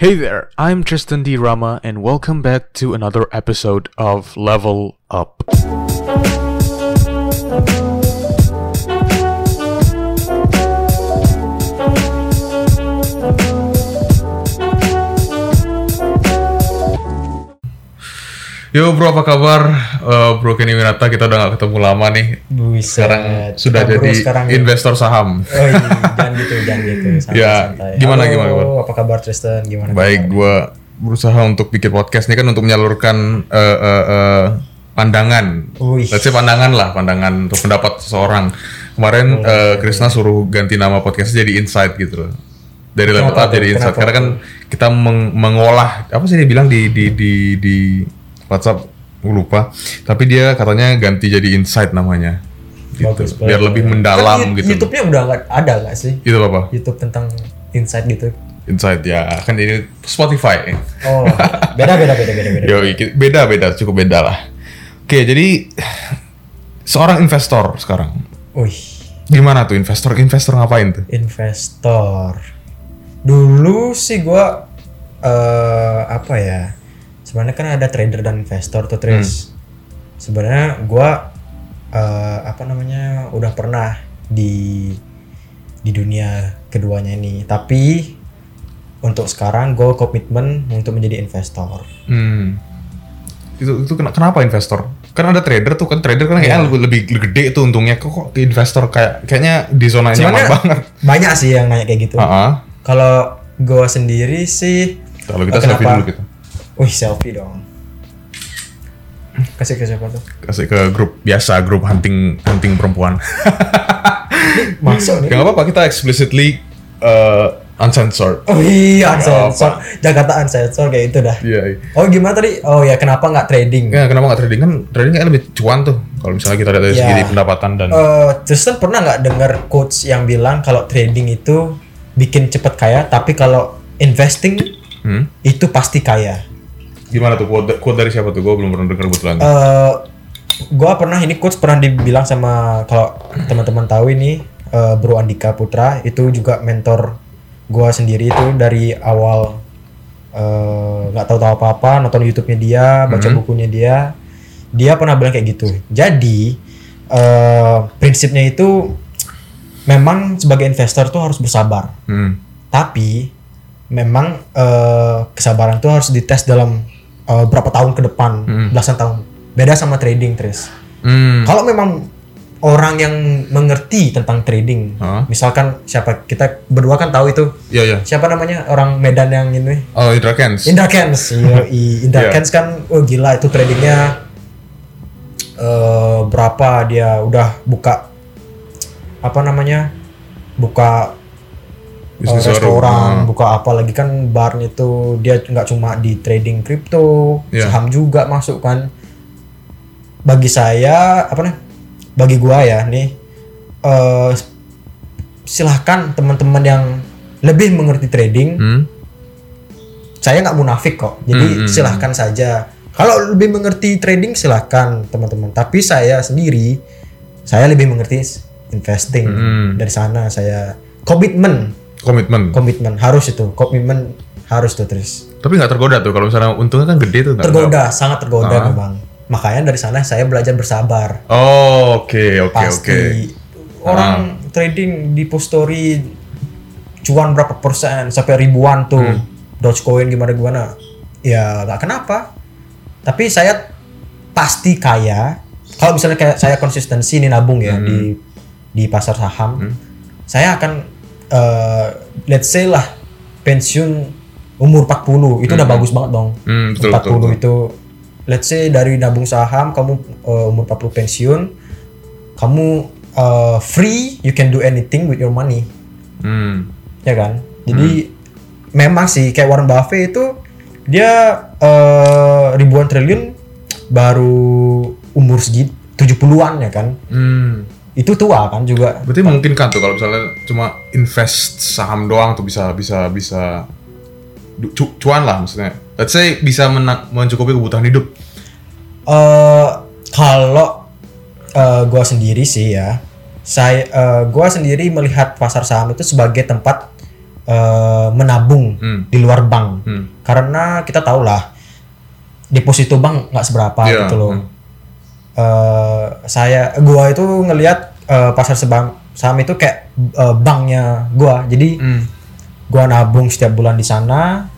Hey there, I'm Tristan D. Rama, and welcome back to another episode of Level Up. Yo bro apa kabar? Eh, bro Kenny Winata kita udah gak ketemu lama nih. Buset. Sekarang sudah Bro, jadi sekarang investor saham. Oh iya, jangan gitu, jangan gitu. Santai, Ya, santai. gimana, Halo, gimana, gimana? apa kabar Tristan? Gimana? Baik, gua berusaha untuk bikin podcast ini kan untuk menyalurkan eh, eh, eh, pandangan. Wih. Let's say pandangan lah, pandangan untuk pendapat seseorang. Kemarin eh, Krisna suruh ganti nama podcastnya jadi Insight gitu loh. Dari up jadi? Insight. Kenapa Karena kan kita meng- mengolah apa sih dia bilang di di di di WhatsApp gue lupa. Tapi dia katanya ganti jadi Insight namanya. Gitu. Bagus. Biar lebih mendalam Kan gitu. YouTube-nya udah nggak ada nggak sih? Itu apa? YouTube tentang insight gitu. Insight ya kan ini Spotify. Oh, beda beda beda beda beda. Yo, beda beda cukup beda lah. Oke, jadi seorang investor sekarang. Wih, Gimana tuh investor? Investor ngapain tuh? investor. Dulu sih gua eh apa ya? Sebenarnya kan ada trader dan investor tuh, Hmm. Tris. Sebenarnya gua eh apa namanya? udah pernah di di dunia keduanya ini. Tapi untuk sekarang gue komitmen untuk menjadi investor. Hmm. Itu itu kena- kenapa investor? Kan ada trader tuh kan trader kan Iya. kayaknya lebih, lebih gede tuh untungnya. Kok, kok investor kayak kayaknya di zona nyaman banget. banyak sih yang nanya kayak gitu. Heeh. Kalau gue sendiri sih, Kalau kita Oh, selfie kenapa? dulu gitu. Wih selfie dong. Kasih ke siapa tuh? Kasih ke grup biasa, grup hunting hunting perempuan. Masuk nih. Gak apa-apa, kita explicitly uh, uncensored. Oh iya, unsensor. Jakarta unsensor kayak itu dah. Iya. iya. Oh gimana tadi? Oh ya kenapa nggak trading? Ya, kenapa nggak trading kan? Trading kan lebih cuan tuh. Kalau misalnya kita lihat dari Ya. segi pendapatan dan Eh, Tristan pernah nggak dengar coach yang bilang kalau trading itu bikin cepet kaya, tapi kalau investing Hmm? itu pasti kaya. Gimana tuh quote, quote dari siapa tuh? Gue belum pernah dengar kebetulan. eh gua pernah ini coach pernah dibilang sama kalau teman-teman tahu ini eh, Bro Andika Putra itu juga mentor gua sendiri itu dari awal eh, nggak tahu tahu apa-apa nonton YouTube-nya dia baca bukunya dia dia pernah bilang kayak gitu jadi eh, prinsipnya itu memang sebagai investor tuh harus bersabar Hmm. tapi memang eh, kesabaran tuh harus dites dalam eh, berapa tahun ke depan belasan tahun beda sama trading Tris Hmm. kalau memang orang yang mengerti tentang trading Hah? misalkan siapa kita berdua kan tahu itu Iya, iya. siapa namanya orang Medan yang ini Oh, Indra Kens. Indra Kens Yoi. Indra Iya. Kens kan oh gila itu tradingnya eh, berapa dia udah buka apa namanya buka Bisnis restoran, Ah. buka apa lagi kan barnya itu dia nggak cuma di trading kripto, Iya. saham juga masuk kan. Bagi saya apa nih? Bagi gua ya nih eh silahkan teman-teman yang lebih mengerti trading, Hmm. saya nggak munafik kok. Jadi Hmm, hmm, silahkan saja. Kalau lebih mengerti trading silahkan teman-teman. Tapi saya sendiri saya lebih mengerti investing. Hmm. Dari sana saya komitmen Komitmen. komitmen. Harus itu. Komitmen harus tuh terus Tapi nggak tergoda tuh. Kalau misalnya untungnya kan gede tuh. tergoda. sangat tergoda Ah. memang. Makanya dari sana saya belajar bersabar. Oh, oke, oke, oke. pasti orang trading di post story cuan berapa persen sampai ribuan tuh. Hmm. Dogecoin gimana gimana ya nggak kenapa. Tapi saya pasti kaya. Kalau misalnya kayak saya konsistensi nih nabung ya Hmm. di di pasar saham saya akan eh, let's say lah pensiun umur 40 itu udah bagus banget dong. Hmm, betul, 40 betul, itu let's say dari nabung saham kamu eh, umur 40 pensiun kamu eh, free you can do anything with your money. Hmm. ya kan? Jadi memang sih kayak Warren Buffett itu dia eh, ribuan triliun baru umur segitu 70-an ya kan? Hmm. Itu tua kan juga Berarti mungkin kan tuh kalau misalnya cuma invest saham doang tuh bisa bisa bisa cu- cuan lah maksudnya. Let's say bisa mencukupi kebutuhan hidup. eh kalau eh, gua sendiri sih ya saya eh, gua sendiri melihat pasar saham itu sebagai tempat eh, menabung Hmm. di luar bank Hmm. karena kita tahu lah deposito bank nggak seberapa Iya, gitu loh hmm. Eh, saya gua itu ngelihat eh, pasar sebang saham itu kayak eh, banknya gua jadi Hmm. gua nabung setiap bulan di sana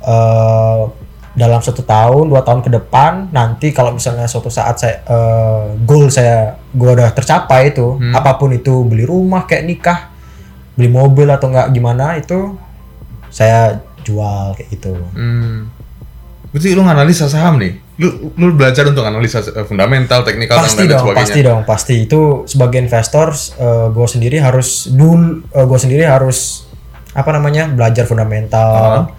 eh dalam satu tahun dua tahun ke depan nanti kalau misalnya suatu saat saya eh, goal saya gua udah tercapai itu Hmm. apa pun itu beli rumah kayak nikah beli mobil atau enggak gimana itu saya jual kayak gitu Hmm. Berarti lu nganalisa saham nih? Lu, lu belajar untuk analisa eh, fundamental, teknikal, pasti dan dong sebagainya? pasti dong pasti itu sebagai investor gue sendiri harus dul gue sendiri harus apa namanya belajar fundamental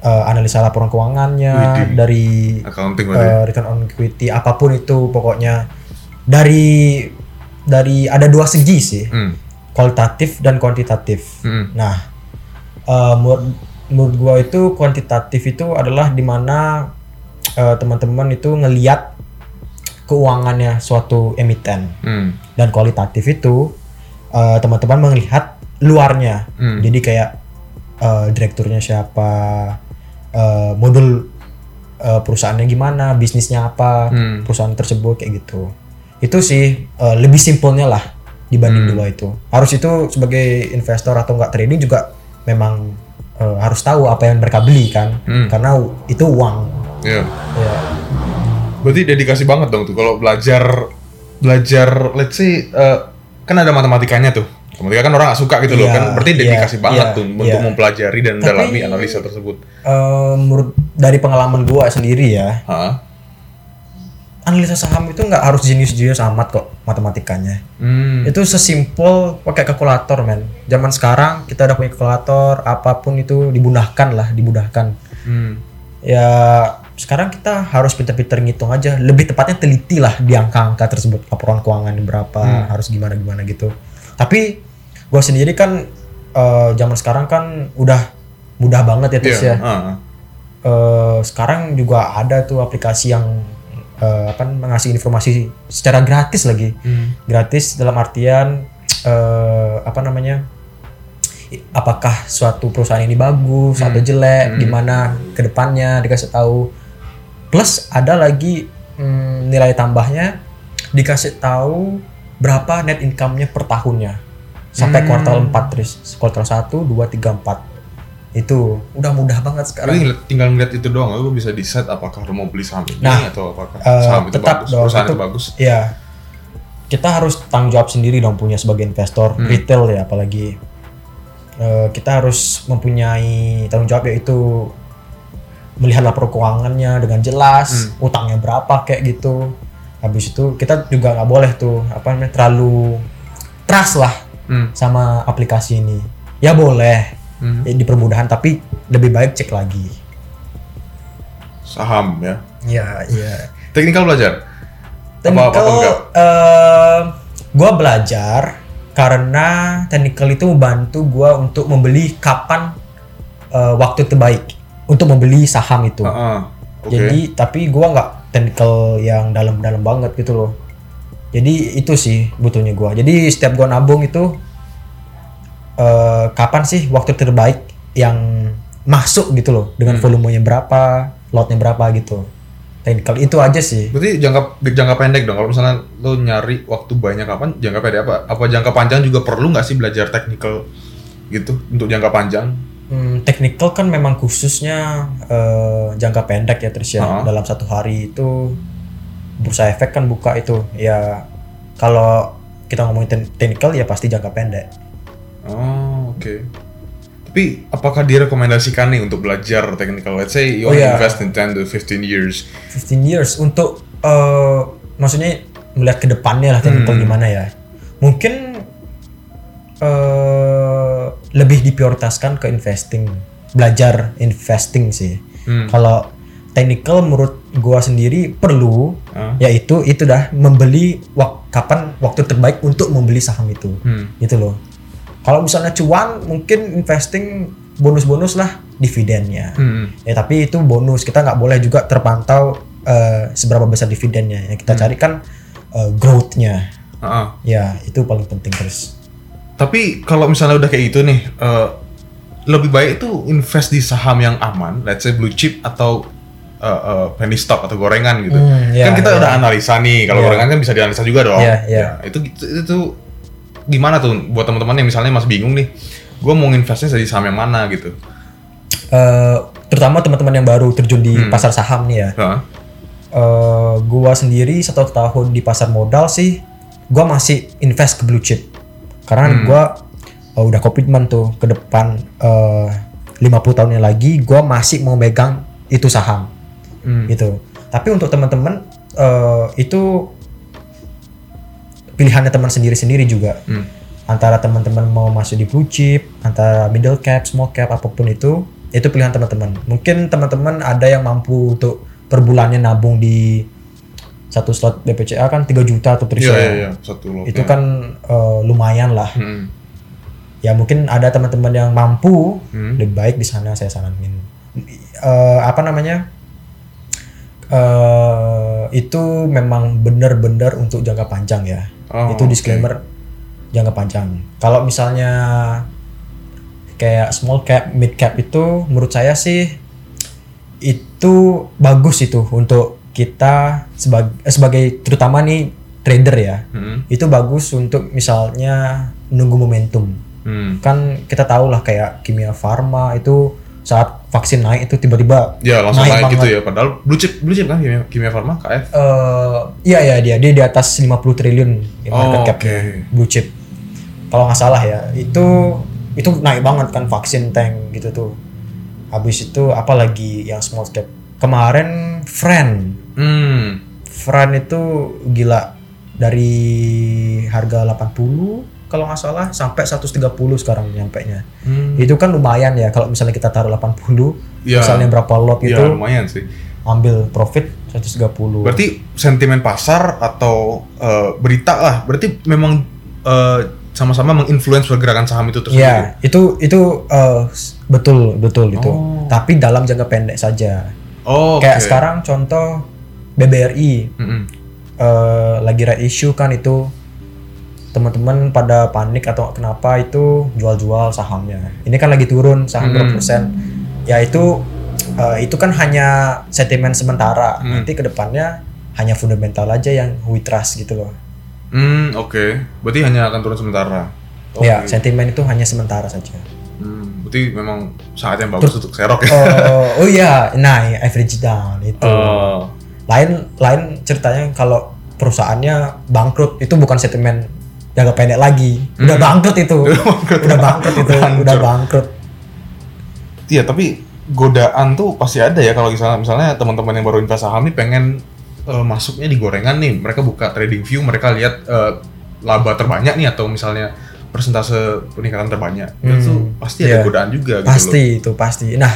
eh, analisa laporan keuangannya Widih. dari Accounting eh, return on equity apa pun itu pokoknya dari dari ada dua segi sih Hmm. kualitatif dan kuantitatif Hmm. Nah, eh, menurut menurut gua itu kuantitatif itu adalah di mana eh, teman-teman itu ngeliat keuangannya suatu emiten Hmm. dan kualitatif itu eh, teman-teman melihat luarnya. Hmm. Jadi kayak eh, direkturnya siapa, eh, modul eh, perusahaannya gimana, bisnisnya apa, Hmm. perusahaan tersebut kayak gitu. Itu sih eh, lebih simpelnya lah dibanding Hmm. dua itu. Harus itu sebagai investor atau enggak trading juga memang eh, harus tahu apa yang mereka beli kan, Hmm. karena itu uang. Iya. Ya. Berarti dedikasi banget dong tuh kalau belajar belajar let's say eh, kan ada matematikanya tuh. Matematika kan orang gak suka gitu loh Iya, kan. Berarti iya, dedikasi banget iya, tuh iya. untuk mempelajari dan Tapi- mendalami analisa tersebut. Eh, menurut dari pengalaman gua sendiri ya, Hah? analisa saham itu nggak harus jenius-jenius amat kok matematikanya. Hmm. Itu sesimpel pakai kalkulator men. Zaman sekarang kita udah punya kalkulator, apa pun itu dimudahkan lah, dimudahkan. Hmm. Ya sekarang kita harus pinter-pinter ngitung aja. Lebih tepatnya teliti lah di angka-angka tersebut. Laporan keuangan berapa, harus gimana-gimana gitu. Tapi gue sendiri kan eh, zaman sekarang kan udah mudah banget ya Tis Iya. ya. ah. Eh, sekarang juga ada tuh aplikasi yang eh, apa mengasih informasi secara gratis lagi Hmm. gratis dalam artian eh, apa namanya apakah suatu perusahaan ini bagus atau jelek gimana ke depannya dikasih tahu plus ada lagi mm, nilai tambahnya dikasih tahu berapa net income-nya per tahunnya sampai kuartal 4 terus kuartal 1 2 3 4 itu udah mudah banget sekarang tinggal ngeliat itu doang, lu bisa decide apakah lu mau beli saham ini Nah, atau apakah saham itu tetap bagus, dong, perusahaan itu- itu bagus. Iya. Kita harus tanggung jawab sendiri dong punya sebagai investor Hmm. retail ya apalagi. Eh, kita harus mempunyai tanggung jawab yaitu melihat laporan keuangannya dengan jelas, Hmm. utangnya berapa kayak gitu. Habis itu kita juga nggak boleh tuh apa namanya terlalu trust lah Hmm. sama aplikasi ini. Ya boleh Hmm. ya, dipermudahan tapi lebih baik cek lagi. Saham ya. Iya, iya. Teknikal belajar. Technical, Apa- apa enggak? eh, gua belajar karena technical itu membantu gua untuk membeli kapan eh, waktu terbaik untuk membeli saham itu. Ah, ah. Oke. Jadi tapi gua nggak technical yang dalam-dalam banget gitu loh. Jadi itu sih butuhnya gua. Jadi setiap gua nabung itu eh, kapan sih waktu terbaik yang masuk gitu loh dengan Hmm. volumenya berapa, lotnya berapa gitu. Technical itu aja sih. Berarti jangka jangka pendek dong. Kalau misalnya lo nyari waktu banyak kapan? Jangka pendek apa? Apa jangka panjang juga perlu nggak sih belajar technical gitu untuk jangka panjang? Hmm, technical kan memang khususnya eh, jangka pendek ya terus ya Ah. dalam satu hari itu bursa efek kan buka itu ya kalau kita ngomongin technical ya pasti jangka pendek Oh, oke. Tapi apakah direkomendasikan nih untuk belajar technical? Let's say you Oh, wanna iya. invest in 10 to 15 years. 15 years untuk eh, maksudnya melihat ke depannya lah technical Hmm. gimana ya mungkin lebih diprioritaskan ke investing belajar investing sih Hmm. kalau technical menurut gua sendiri perlu Ah. yaitu itu dah membeli wak- kapan waktu terbaik untuk membeli saham itu Hmm. gitu loh kalau misalnya cuan mungkin investing bonus-bonus lah dividennya Hmm. ya tapi itu bonus kita nggak boleh juga terpantau eh, seberapa besar dividennya yang kita Hmm. cari kan eh, growth-nya Ah, ah. ya itu paling penting terus Tapi kalau misalnya udah kayak gitu nih, eh, lebih baik itu invest di saham yang aman, let's say blue chip atau uh, uh, penny stock atau gorengan gitu. Hmm, ya, kan kita ya. udah analisa nih, kalau Ya. gorengan kan bisa dianalisa juga dong. Ya, ya. Ya, itu, itu itu gimana tuh buat teman-teman yang misalnya masih bingung nih, gue mau investnya di saham yang mana gitu. Eh, terutama teman-teman yang baru terjun di Hmm. pasar saham nih ya. Nah, Eh, gua sendiri satu tahun di pasar modal sih, gua masih invest ke blue chip. Karena Hmm. gua eh, udah komitmen tuh ke depan eh 50 tahunnya lagi, gua masih mau megang itu saham. Hmm. Gitu. Tapi untuk teman-teman eh, itu pilihannya teman sendiri-sendiri juga. Hmm. Antara teman-teman mau masuk di blue chip, antara middle cap, small cap, apa pun itu, itu pilihan teman-teman. Mungkin teman-teman ada yang mampu untuk per bulannya nabung di satu slot BPCA kan 3 juta atau Iya iya iya satu. Itu ya. kan eh, lumayan lah. Hmm. Ya mungkin ada teman-teman yang mampu, Hmm. lebih baik di sana saya saranin. Eh, apa namanya? eh itu memang benar-benar untuk jangka panjang ya. Oh, itu disclaimer jangka panjang. Kalau misalnya kayak small cap, mid cap itu menurut saya sih itu bagus itu untuk kita sebagai sebagai terutama nih trader ya. Hmm. Itu bagus untuk misalnya nunggu momentum. Hmm. Kan kita tahu lah kayak kimia farma itu saat vaksin naik itu tiba-tiba Ya langsung Naik naik, gitu ya. Padahal blue chip blue chip kan kimia, kimia farma KF. eh iya ya dia dia di atas 50 triliun ya, market Oh, cap oke. blue chip. Kalau nggak salah ya, itu itu naik banget kan vaksin tank gitu tuh. Habis itu apalagi yang small cap. Kemarin friend, Hmm. friend itu gila dari harga 80 kalau nggak salah sampai 130 sekarang nyampe nya. Hmm. Itu kan lumayan ya kalau misalnya kita taruh 80, Ya. misalnya berapa lot Ya gitu, lumayan sih. ambil profit 130. Berarti sentimen pasar atau eh, berita lah. Berarti memang eh, sama-sama menginfluence pergerakan saham itu tersendiri. Iya, itu itu eh, betul betul itu. Oh. Tapi dalam jangka pendek saja. Oh, Kayak oke. sekarang contoh BBRI Mm-mm. eh, lagi right issue kan itu teman-teman pada panik atau kenapa itu jual-jual sahamnya. Ini kan lagi turun saham berapa Hmm. persen. Ya itu eh, itu kan hanya sentimen sementara. Hmm. Nanti ke depannya hanya fundamental aja yang we trust gitu loh. Hmm, oke. Berarti hanya akan turun sementara. Oh, Ya, sentimen itu hanya sementara saja. Hmm, berarti memang saat yang bagus untuk serok ya. oh, oh iya, nah average down itu. Oh. Lain lain ceritanya kalau perusahaannya bangkrut itu bukan sentimen jangka pendek lagi. Udah Hmm. bangkrut itu. udah bangkrut itu, Hancur. udah bangkrut. Iya, tapi godaan tuh pasti ada ya kalau misalnya misalnya teman-teman yang baru invest saham nih pengen eh, masuknya di gorengan nih, mereka buka trading view, mereka lihat eh, laba terbanyak nih atau misalnya persentase peningkatan terbanyak. Itu Hmm, pasti ada iya. godaan juga gitu Pasti itu pasti. Nah,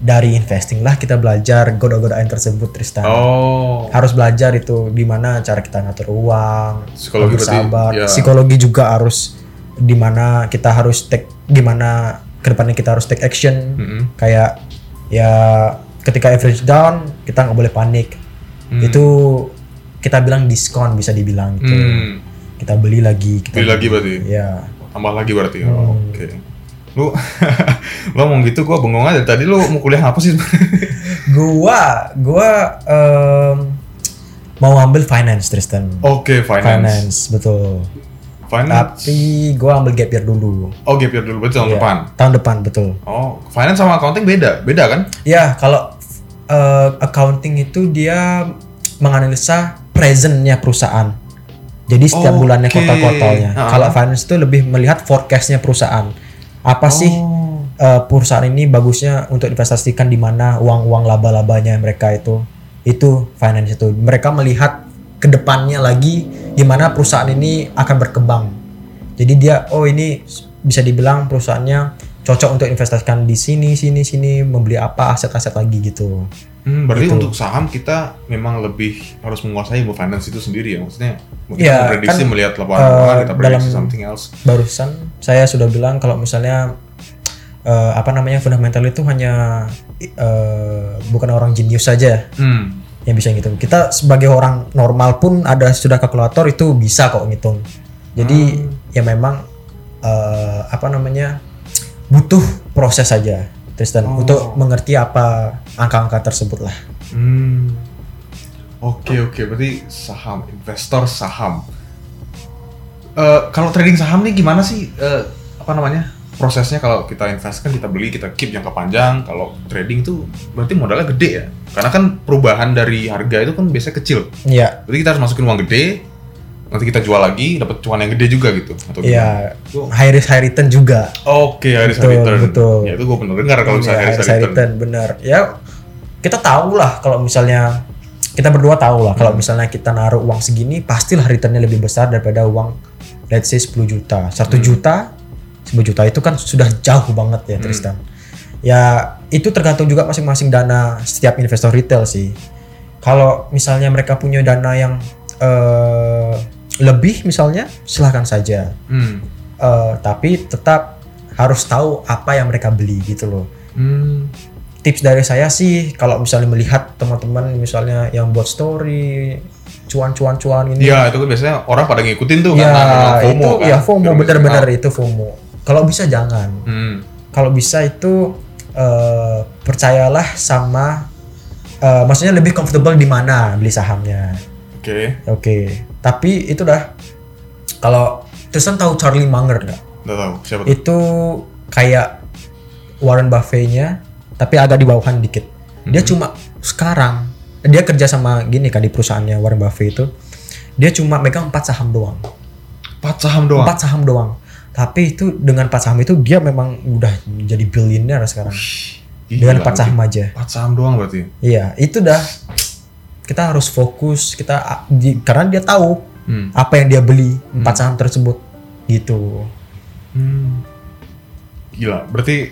dari investing lah kita belajar goda-godaan tersebut Tristan. Oh. Harus belajar itu gimana cara kita ngatur uang, Psikologi berarti, bersabar. ya. Psikologi juga harus di mana kita harus take gimana ke depannya kita harus take action. Mm-mm. Kayak ya ketika average down kita nggak boleh panik. Hmm. Itu kita bilang diskon bisa dibilang gitu. Hmm. Kita beli lagi. Kita Beli lagi berarti. Ya. Tambah lagi berarti. Hmm. Oh, Oke. Lu lu ngomong gitu gua bengong aja tadi lu mau kuliah apa sih? Gua gua em, mau ambil finance Tristan. Oke, finance. finance betul. Finance. Tapi gua ambil gap year dulu. Oh, gap year dulu berarti tahun Iya, depan. Tahun depan betul. Oh, finance sama accounting beda, beda kan? Ya kalau eh, accounting itu dia menganalisa presentnya perusahaan. Jadi setiap Oke. bulannya kuartal-kuartalnya. Ah. Kalau finance itu lebih melihat forecastnya perusahaan. Apa sih Oh. eh, perusahaan ini bagusnya untuk investasikan di mana uang-uang laba-labanya mereka itu? Itu finance itu. Mereka melihat ke depannya lagi gimana perusahaan ini akan berkembang. Jadi dia oh ini bisa dibilang perusahaannya cocok untuk investasikan di sini sini sini membeli apa aset-aset lagi gitu Hmm, berarti Gitu. untuk saham kita memang lebih harus menguasai ilmu finance itu sendiri ya maksudnya kita Iya, memprediksi kan, melihat laporan eh, keuangan kita prediksi dalam- something else. barusan saya sudah bilang kalau misalnya eh, apa namanya fundamental itu hanya eh, bukan orang jenius saja Hmm. yang bisa ngitung. Kita sebagai orang normal pun ada sudah kalkulator itu bisa kok ngitung. Jadi Hmm. ya memang eh, apa namanya butuh proses saja Tristan Oh. untuk mengerti apa angka-angka tersebut lah Hmm. Oke oke, berarti saham, investor saham. Eh, kalau trading saham nih gimana sih? eh, apa namanya? Prosesnya kalau kita invest kan kita beli, kita keep jangka panjang. Kalau trading tuh berarti modalnya gede ya? Karena kan perubahan dari harga itu kan biasanya kecil. Iya Berarti kita harus masukin uang gede, nanti kita jual lagi, dapat cuan yang gede juga gitu. Atau Iya, gimana? high risk high return juga. Oke, Iris Betul, return. betul. Ya itu gue pernah dengar kalau Iya, misalnya high Iris risk high return. return, benar. Ya, kita tahu lah kalau misalnya kita berdua tahu lah Hmm. kalau misalnya kita naruh uang segini, pastilah returnnya lebih besar daripada uang let's say 10 juta. 1 Hmm. juta, 10 juta itu kan sudah jauh banget Hmm. ya Tristan. Ya, itu tergantung juga masing-masing dana setiap investor retail sih. Kalau misalnya mereka punya dana yang eh, lebih misalnya, silahkan saja. Hmm. Eh, tapi tetap harus tahu apa yang mereka beli gitu loh. Hmm. Tips dari saya sih kalau misalnya melihat teman-teman misalnya yang buat story cuan-cuan-cuan ini Iya, itu kan biasanya orang pada ngikutin tuh ya karena memang FOMO itu kan. ya FOMO of bener-bener missing itu FOMO. Kalau bisa jangan. Hmm. Kalau bisa itu eh, percayalah sama eh, maksudnya lebih comfortable di mana beli sahamnya. Oke, Oke. Tapi itu dah kalau Tristan tahu Charlie Munger nggak? udah tahu siapa tuh. itu kayak Warren Buffett-nya tapi agak di bawahan dikit. Dia cuma sekarang dia kerja sama gini kan di perusahaannya Warren Buffett itu. Dia cuma megang empat saham doang. Empat saham doang. Empat saham doang. Tapi itu dengan empat saham itu dia memang udah jadi billionaire sekarang. Gila, dengan empat saham aja. Empat saham doang berarti. Iya, itu dah kita harus fokus kita di- karena dia tahu Hmm. apa yang dia beli empat saham tersebut gitu. Hmm. Gila, berarti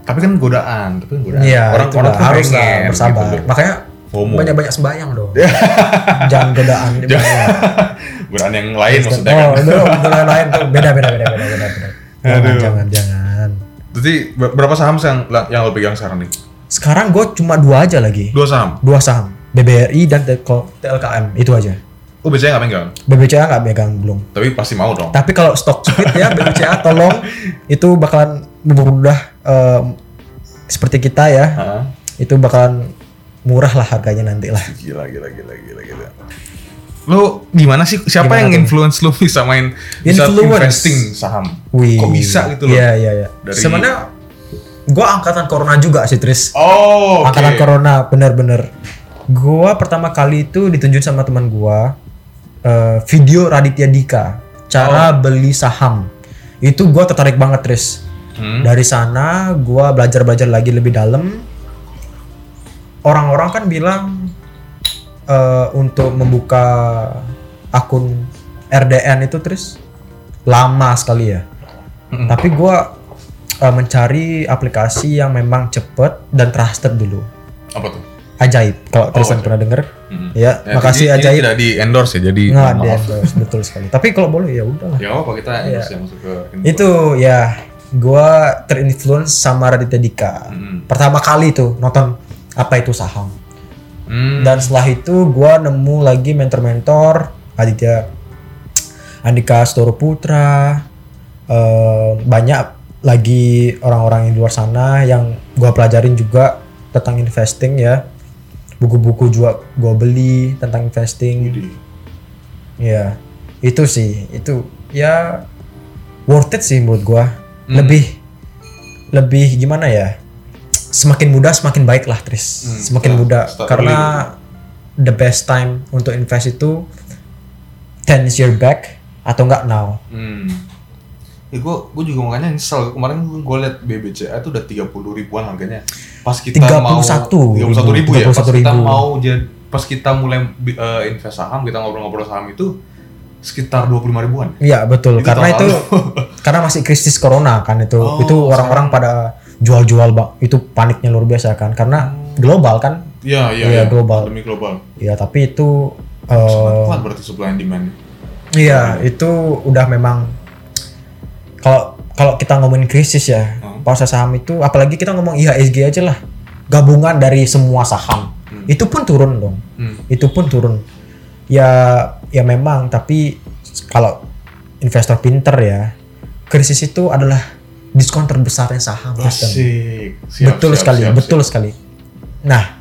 tapi kan godaan, tapi kan godaan. Iya, orang orang lah, tuh harus lah pengen bersabar. gitu. Makanya FOMO. banyak-banyak sembayang dong. Jangan godaan. banyak. godaan yang lain maksudnya oh, kan. godaan lain tuh beda beda beda beda beda. beda. Jangan, jangan, jangan. Berarti ber- berapa saham yang yang lo pegang sekarang nih? Sekarang gue cuma dua aja lagi. Dua saham. Dua saham. BBRI dan TLKM itu aja. Oh, biasanya nggak pegang. BBCA nggak megang belum. Tapi pasti mau dong. Tapi kalau stok split ya BBCA tolong itu bakalan mempermudah em, seperti kita ya. Hah? Itu bakalan murah lah harganya nanti lah. Gila, gila, gila, gila, gila. Lo gimana sih? Siapa Gimana yang tuh? influence lo bisa main bisa Influence? investing saham? Wih. Kok bisa gitu loh? Iya iya iya. Dari- Sebenarnya gua angkatan corona juga sih Tris. Oh, oke. Angkatan corona bener-bener. Gua pertama kali itu ditunjuk sama teman gua eh, video Raditya Dika cara beli saham. Itu gua tertarik banget Tris. Hmm. Dari sana gua belajar-belajar lagi lebih dalam. Orang-orang kan bilang eh, untuk membuka akun RDN itu Tris lama sekali ya. Mm-mm. Tapi gua eh, mencari aplikasi yang memang cepet dan trusted dulu. Apa tuh? Ajaib. Kalau Tristan Ajaib. pernah denger, Mm-mm. ya, Ya, makasih ini, ini Ajaib. tidak di endorse ya, jadi Nggak maaf. endorse, betul sekali. Tapi kalau boleh ya udahlah. Ya apa kita Iya. endorse ya masuk ke Itu ya gua terinfluence sama Raditya Dika. Mm-mm. Pertama kali tuh nonton apa itu saham. Hmm. Dan setelah itu gua nemu lagi mentor-mentor Aditya Andika Storo Putra eh, banyak lagi orang-orang yang di luar sana yang gua pelajarin juga tentang investing ya. Buku-buku juga gua beli tentang investing. Widih. Ya, itu sih, itu ya worth it sih menurut gua. Hmm. Lebih lebih gimana ya? Semakin mudah semakin baik lah, Tris. Hmm, Semakin ya, mudah start karena the best time untuk invest itu 10 year back atau enggak now. Hmm. Ya gue gue juga makanya nyesel kemarin gue liat BBCA itu udah 30 ribuan harganya. Pas kita 31 mau 31 ribu ya. Pas 31 kita ribu. mau jadi pas kita mulai eh, invest saham, kita ngobrol-ngobrol saham itu sekitar 25 ribuan. Iya, betul. Itu karena itu karena masih krisis corona kan itu. Oh, itu orang-orang pada jual-jual, Bang. Itu paniknya luar biasa kan karena global kan. Iya, iya, Iya, iya. global. Demi global. Ya, tapi itu Sangat eh, kuat berarti supply and demand. Iya, itu udah memang kalau kalau kita ngomongin krisis ya, Hmm. pasar saham itu apalagi kita ngomong IHSG aja lah. Gabungan dari semua saham. Hmm. Itu pun turun dong. Hmm. Itu pun turun. Ya ya memang tapi kalau investor pinter ya, krisis itu adalah diskon terbesarnya saham. Asik. Siap, betul siap, sekali, siap, betul siap. sekali. Nah,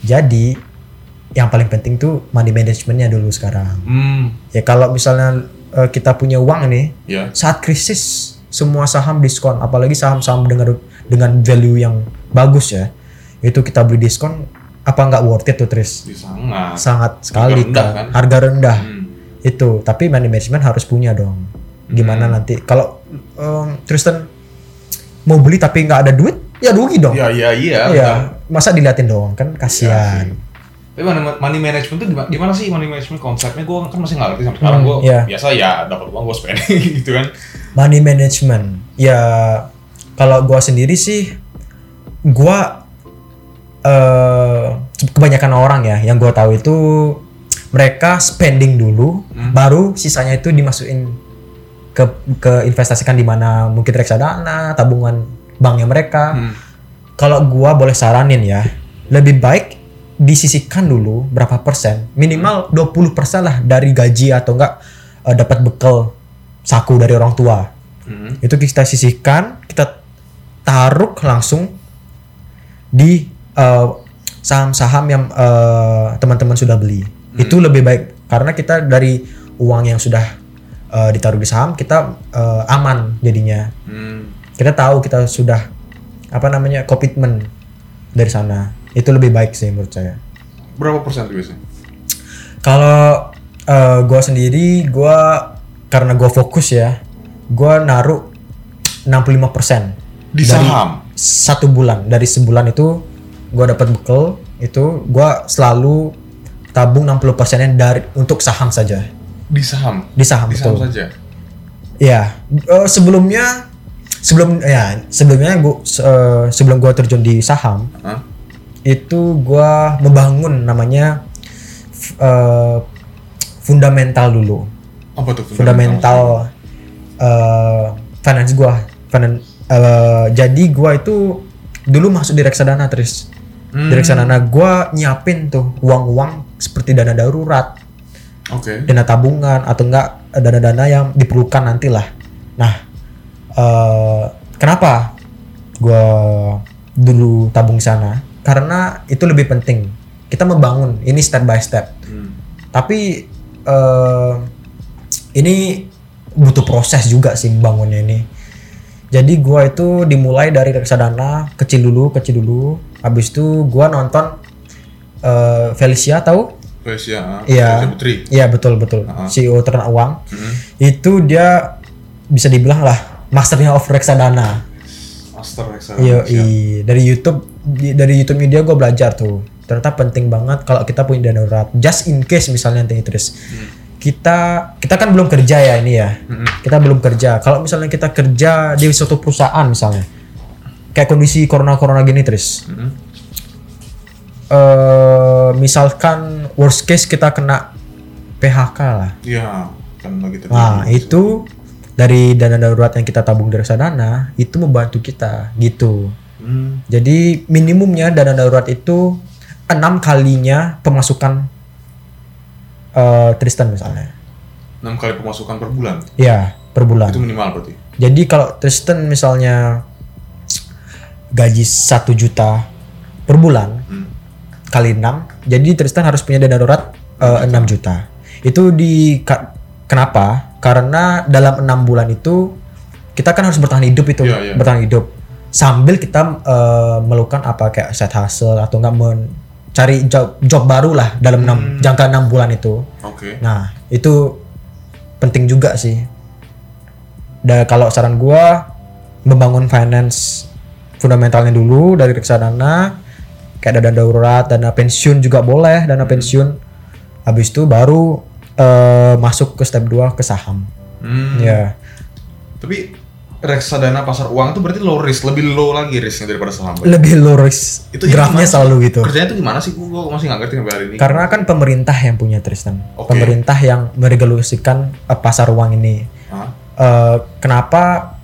jadi yang paling penting tuh money managementnya dulu sekarang. Hmm, Ya kalau misalnya eh, kita punya uang nih, ya. saat krisis semua saham diskon, apalagi saham-saham dengan dengan value yang bagus ya, itu kita beli diskon, apa nggak worth it tuh Tris? Di sangat. Sangat sekali rendah, kan. harga rendah Hmm. itu. Tapi money management harus punya dong. Gimana Hmm. nanti kalau em, Tristan mau beli tapi nggak ada duit, ya rugi dong. Iya, iya, iya. Iya, betul. masa diliatin doang kan kasihan. Tapi money, money management tuh gimana, gimana sih money management konsepnya? Gue kan masih nggak ngerti sampai sekarang. Hmm, Gue iya. biasa ya dapat uang gue spending gitu kan. Money management. Ya kalau gua sendiri sih gua eh kebanyakan orang ya yang gua tahu itu mereka spending dulu Hmm. baru sisanya itu dimasukin ke ke investasikan di mana mungkin reksadana, tabungan banknya mereka. Hmm. Kalau gua boleh saranin ya, lebih baik disisihkan dulu berapa persen, minimal 20% lah dari gaji atau enggak eh, dapat bekal saku dari orang tua. Hmm. Itu kita sisihkan, kita taruh langsung di eh, saham-saham yang eh, teman-teman sudah beli. Itu lebih baik karena kita dari uang yang sudah eh, ditaruh di saham kita eh, aman jadinya. Hmm. Kita tahu kita sudah apa namanya komitmen dari sana. Itu lebih baik sih menurut saya. Berapa persen tuh biasanya? Kalau eh, gua sendiri gua karena gua fokus ya, gua naruh 65% Di Dari- saham? satu bulan dari sebulan itu gua dapat bekal itu gua selalu tabung 60 persennya dari untuk saham saja Di saham? di saham Di saham saja? ya eh, sebelumnya sebelum ya sebelumnya gua se- eh, sebelum gua terjun di saham Hah? Itu gua membangun namanya eh, fundamental dulu Apa tuh? fundamental eh, finance gua Finan- eh, jadi gua itu dulu masuk di reksadana Tris Hmm. di reksadana gua nyiapin tuh uang-uang seperti dana darurat Oke. dana tabungan atau enggak eh, dana-dana yang diperlukan nantilah nah eh, kenapa gua dulu tabung sana karena itu lebih penting kita membangun ini step by step Hmm. tapi eh, ini butuh proses juga sih bangunnya ini jadi gua itu dimulai dari reksadana kecil dulu kecil dulu habis itu gua nonton eh, Felicia tahu Felicia, ah. Iya. Iya betul betul Ah. CEO ternak uang Hmm. itu dia bisa dibilang lah masternya of reksadana Master reksadana. Iya, siap. dari YouTube dari YouTube dia gue belajar tuh. Ternyata penting banget kalau kita punya dana darurat. Just in case misalnya nanti terus kita kita kan belum kerja ya ini ya. Hmm. Kita belum kerja. Kalau misalnya kita kerja di suatu perusahaan misalnya, kayak kondisi corona corona gini terus. Hmm. eh misalkan worst case kita kena PHK lah. Iya, kan lagi terjadi. Nah itu dari dana darurat yang kita tabung dari reksadana itu membantu kita gitu. Hmm. Jadi minimumnya dana darurat itu enam kalinya pemasukan eh, Tristan misalnya. 6 kali pemasukan per bulan. Ya per bulan. Itu minimal berarti. Jadi kalau Tristan misalnya gaji satu juta per bulan Hmm. kali 6 jadi Tristan harus punya dana darurat eh, 6 juta. Itu di kenapa? Karena dalam enam bulan itu kita kan harus bertahan hidup itu, Iya, iya. bertahan hidup. Sambil kita eh, melakukan apa kayak side hustle atau enggak mencari job, job baru lah dalam enam Hmm. jangka enam bulan itu. Oke. Nah, itu penting juga sih. Dan kalau saran gua membangun finance fundamentalnya dulu dari reksadana kayak dana darurat, dana pensiun juga boleh, dana pensiun. Habis itu baru eh, masuk ke step 2 ke saham. Hmm. Ya. Tapi reksadana pasar uang itu berarti low risk, lebih low lagi risknya daripada saham. Lebih low risk. Itu Grafnya gimana? selalu gitu. Kerjanya itu gimana sih? Gue masih nggak ngerti sampai hari ini. Karena kan pemerintah yang punya Tristan. Oke. Pemerintah yang meregulasikan eh, pasar uang ini. Eh, kenapa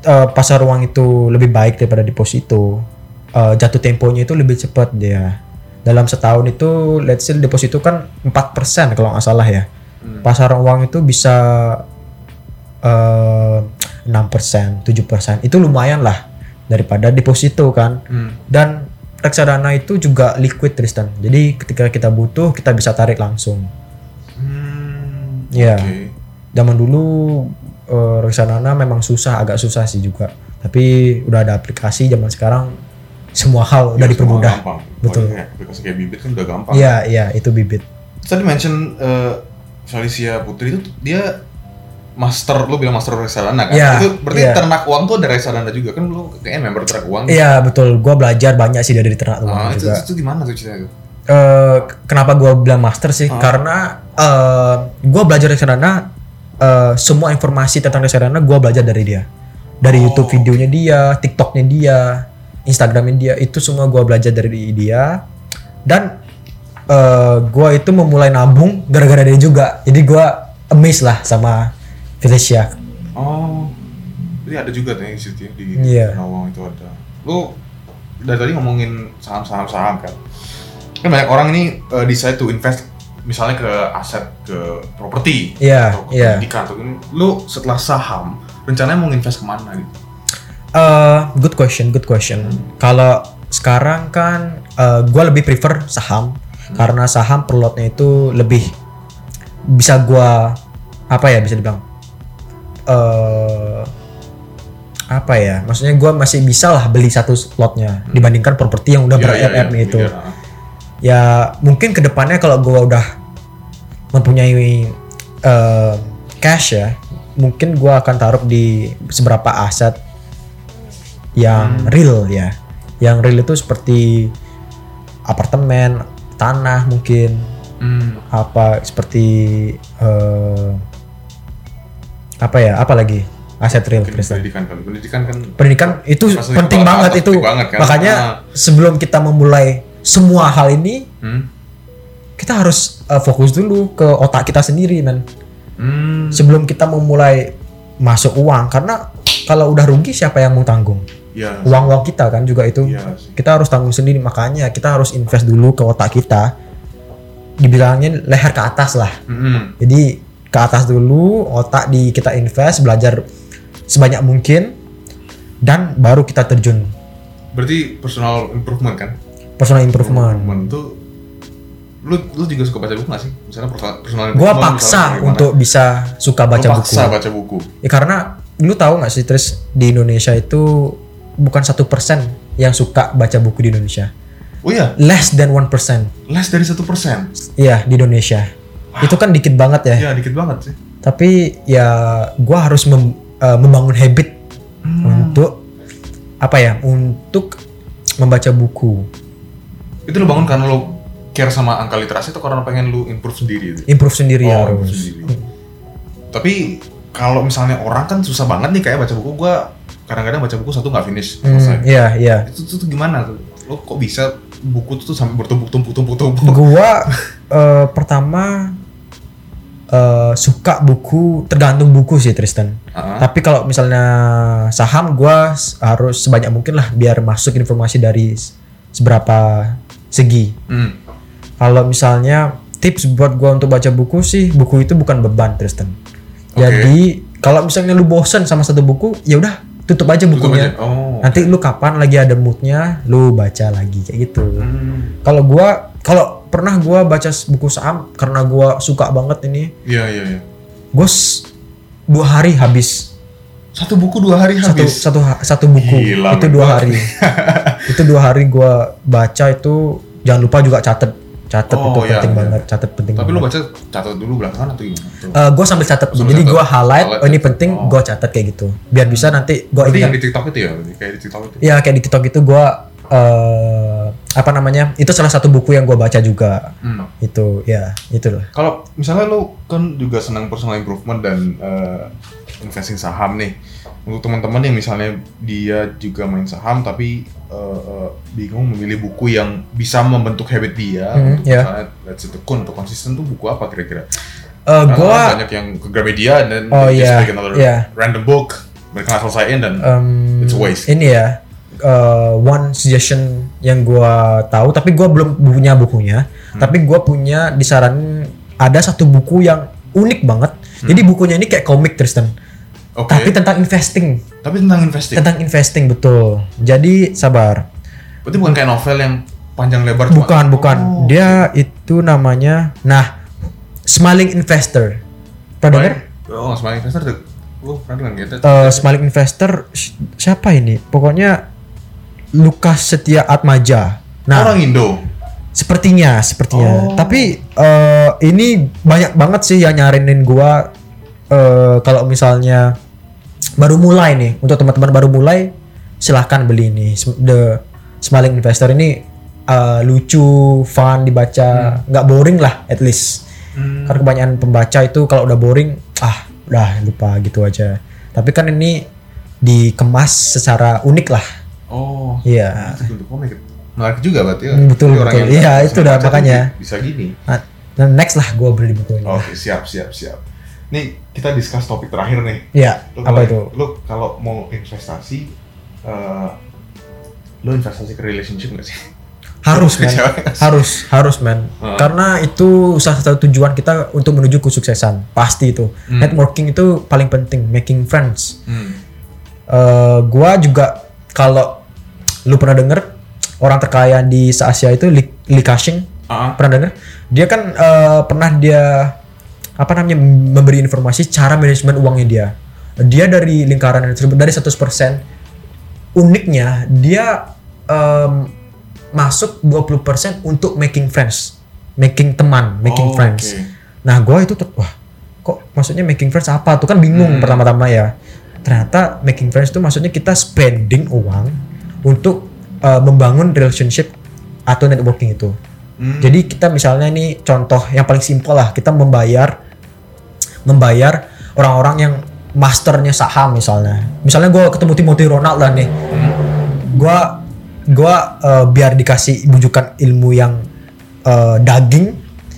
eh, pasar uang itu lebih baik daripada deposito? Eh, jatuh temponya itu lebih cepat dia. Dalam setahun itu, let's say deposito kan 4% kalau nggak salah ya. Hmm. Pasar uang itu bisa eh, 6%, 7%. Itu lumayan lah daripada deposito kan. Hmm. Dan reksadana itu juga liquid Tristan. Jadi ketika kita butuh kita bisa tarik langsung. Hmm. Iya. Oke. Zaman dulu eh, reksadana memang susah, agak susah sih juga. Tapi udah ada aplikasi zaman sekarang semua hal udah Ya, dipermudah. Betul. Oh, iya, aplikasi kayak bibit kan udah gampang. Iya, iya, itu bibit. Tadi mention eh, Felicia Putri itu dia master, lu bilang master reksadana kan? Iya, Itu berarti iya. ternak uang tuh ada reksadana juga kan? Lu kayaknya member ternak uang. Iya, betul. Gua belajar banyak sih dari ternak uang Ah, itu, juga. itu gimana tuh ceritanya? eh kenapa gua bilang master sih? Ah. Karena eh gua belajar reksadana eh semua informasi tentang reksadana gua belajar dari dia. Dari Oh. YouTube videonya dia, TikToknya dia, Instagramnya dia, itu semua gua belajar dari dia. Dan eh gua itu memulai nabung gara-gara dia juga. Jadi gua amazed lah sama Felicia. Oh, jadi ada juga tuh yang di situ ya, di Iya. Nawang itu ada. Lu dari tadi ngomongin saham-saham saham kan? Kan banyak orang ini uh, decide to invest misalnya ke aset ke properti Iya, atau ke iya. pendidikan atau gini. Lu setelah saham rencananya mau invest ke mana gitu? Eh, good question, good question. Kalau sekarang kan eh, gua lebih prefer saham karena saham per lotnya itu lebih bisa gua apa ya bisa dibilang eh apa ya? Maksudnya gua masih bisa lah beli satu lotnya dibandingkan properti yang udah Iya, iya, ber-MM iya, itu. iya. Ya mungkin ke depannya kalau gua udah mempunyai eh, cash ya, mungkin gua akan taruh di seberapa aset yang real ya. Yang real itu seperti apartemen, tanah mungkin Hmm. apa seperti eh, apa ya? Apa lagi? Aset real pendidikan kali. Pendidikan kan Pendidikan itu penting banget, banget itu. penting banget kan. Makanya Ah. sebelum kita memulai semua hal ini, hmm. kita harus eh, fokus dulu ke otak kita sendiri, man. Hmm. Sebelum kita memulai masuk uang karena kalau udah rugi siapa yang mau tanggung? Ya. Uang-uang kita kan juga itu. Sih. kita harus tanggung sendiri makanya kita harus invest dulu ke otak kita dibilangnya leher ke atas lah Hmm. jadi ke atas dulu otak di kita invest belajar sebanyak mungkin dan baru kita terjun Berarti personal improvement kan? personal improvement Improvement tuh lu lu juga suka baca buku gak sih? Misalnya personal, personal gua improvement, paksa untuk bisa suka Lu baca buku paksa baca buku. ya karena lu tahu nggak sih Tris di Indonesia itu bukan satu persen yang suka baca buku di Indonesia. Oh iya, less than one percent less dari satu persen. iya di Indonesia. Itu kan dikit banget ya. Ya dikit banget sih. tapi ya gua harus mem- eh, membangun habit untuk apa ya untuk membaca buku. Itu lu bangun karena lu care sama angka literasi atau karena pengen lu improve sendiri itu? improve sendiri Oh, improve harus. sendiri. Tapi kalau misalnya orang kan susah banget nih kayak baca buku, gua kadang-kadang baca buku satu nggak finish Hmm, selesai. iya iya Itu, tuh tuh gimana tuh? Lo kok bisa buku tuh sampai bertumpuk-tumpuk-tumpuk-tumpuk? gua eh, pertama eh, suka buku tergantung buku sih Tristan Ah, tapi kalau misalnya saham gua harus sebanyak mungkin lah biar masuk informasi dari seberapa segi hmm. Kalau misalnya tips buat gua untuk baca buku sih, buku itu bukan beban, Tristan. Oke. Jadi kalau misalnya lu bosen sama satu buku, ya udah tutup aja Tutup bukunya. aja. Oh. Nanti lu kapan lagi ada moodnya, lu baca lagi kayak gitu. Hmm. Kalau gua, kalau pernah gua baca buku saham karena gua suka banget ini, Iya iya iya. gua s- dua hari habis Satu buku dua hari satu habis. satu ha- satu buku Gila, itu dua hari itu dua hari gua baca itu jangan lupa juga catet catet Oh, itu iya, penting iya. banget catet penting Tapi banget. lu baca catat dulu belakangan atau gimana? Tuh. Eh, gue sambil catat jadi catat. gue highlight oh ini ya. penting Oh. gue catat kayak gitu biar bisa nanti gue ingat yang di TikTok itu ya? Kayak di TikTok itu. ya kayak di TikTok itu gue eh apa namanya itu salah satu buku yang gue baca juga Hmm. itu ya itulah Kalau misalnya lu kan juga senang personal improvement dan eh, investing saham nih. Untuk teman-teman yang misalnya dia juga main saham tapi eh, eh, bingung memilih buku yang bisa membentuk habit dia Hmm, untuk ya. misalnya let's say tekun atau konsisten tuh buku apa kira-kira? Eh Karena orang banyak yang ke Gramedia dan Oh, just iya, another iya. random book mereka nggak selesaiin dan em, It's a waste. ini ya eh, one suggestion yang gue tahu tapi gue belum punya bukunya Hmm. tapi gue punya disaranin ada satu buku yang unik banget Hmm. jadi bukunya ini kayak komik Tristan Oke. Tapi tentang investing, Tapi tentang investing. tentang investing betul. Jadi sabar. Berarti bukan kayak novel yang panjang lebar cuma- Bukan, bukan. Oh, Dia itu namanya nah Smiling Investor. Pernah dengar? Oh, Smiling Investor tuh. Lu pernah dengar gitu? Eh, Smiling Investor si- siapa ini? Pokoknya Lukas Setia Atmaja. Nah, Orang Indo. sepertinya, sepertinya. Oh. Tapi eh, ini banyak banget sih yang nyarinin gua eh, kalau misalnya baru mulai nih untuk teman-teman baru mulai silahkan beli ini The Smiling Investor ini eh, lucu, fun dibaca, nggak boring lah at least. Hmm. Karena kebanyakan pembaca itu kalau udah boring, ah udah lupa gitu aja. Tapi kan ini dikemas secara unik lah. Oh. Iya. Bentuk komik. Menarik juga berarti. ya. Hmm, betul, Jadi betul. Iya, itu dah baca tuh makanya. Bisa gini. Nah, nah, next lah gue beli buku ini. Oke, siap, siap, siap. Nih, kita discuss topik terakhir nih. Iya, apa kalau- itu? Lu kalau mau investasi, eh lu investasi ke relationship gak sih? Harus cewek. harus, harus man. Heeh. Karena itu salah satu tujuan kita untuk menuju kesuksesan, pasti itu. Hmm. Networking itu paling penting, making friends. Hmm. Eh, gua juga kalau lu pernah denger orang terkaya di se-Asia itu Lee, Lee Ka-shing, Ah, pernah denger? Dia kan eh, pernah dia apa namanya memberi informasi cara manajemen uangnya dia. Dia dari lingkaran tersebut dari 100% uniknya dia em, masuk 20% untuk making friends, making teman, making Oh, friends. oke. Nah, gua itu tuh wah, kok maksudnya making friends apa? Tuh kan bingung Hmm. pertama-tama ya. Ternyata making friends itu maksudnya kita spending uang untuk uh, membangun relationship atau networking itu. Hmm. Jadi kita misalnya ini contoh yang paling simpel lah, kita membayar membayar orang-orang yang masternya saham misalnya. Misalnya gua ketemu Timothy Ronald lah nih. Gua gua uh, biar dikasih bujukan ilmu yang uh, daging,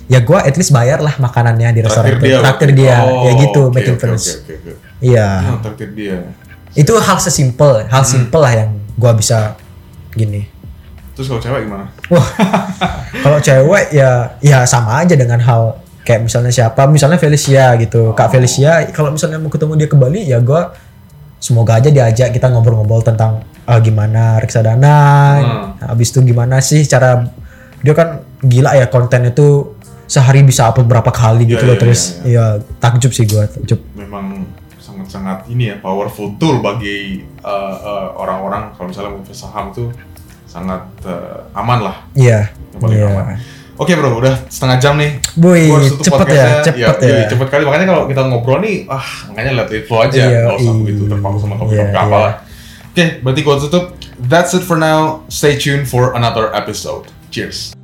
ya gua at least bayar lah makanannya di restoran Traktir itu. dia. Traktir dia, Oh, ya gitu oke, making oke, friends. Oke, oke, oke. Iya. Ah, traktir dia. Itu hal sesimpel, hal simpel lah yang gua bisa gini. Terus kalau cewek gimana? Wah, kalau cewek ya ya sama aja dengan hal kayak misalnya siapa, misalnya Felicia gitu, Kak Felicia. Kalau misalnya mau ketemu dia ke Bali, ya gua semoga aja diajak kita ngobrol-ngobrol tentang ah, gimana reksadana, habis itu gimana sih cara dia kan gila ya konten itu sehari bisa upload berapa kali gitu Iya, loh iya, terus iya, ya takjub sih gua takjub. Memang sangat-sangat ini ya powerful tool bagi uh, uh, orang-orang kalau misalnya mau invest saham tuh sangat uh, aman lah. Iya. Yang paling Iya. aman. Oke bro, udah setengah jam nih. Boy, cepet ya, cepet ya. iya, cepet kali. Makanya kalau kita ngobrol nih, ah makanya lihat info aja. Iya, Nggak usah iya. begitu terpaku sama Iya, topik apa iya. lah. Oke, berarti gua tutup. That's it for now. Stay tuned for another episode. Cheers.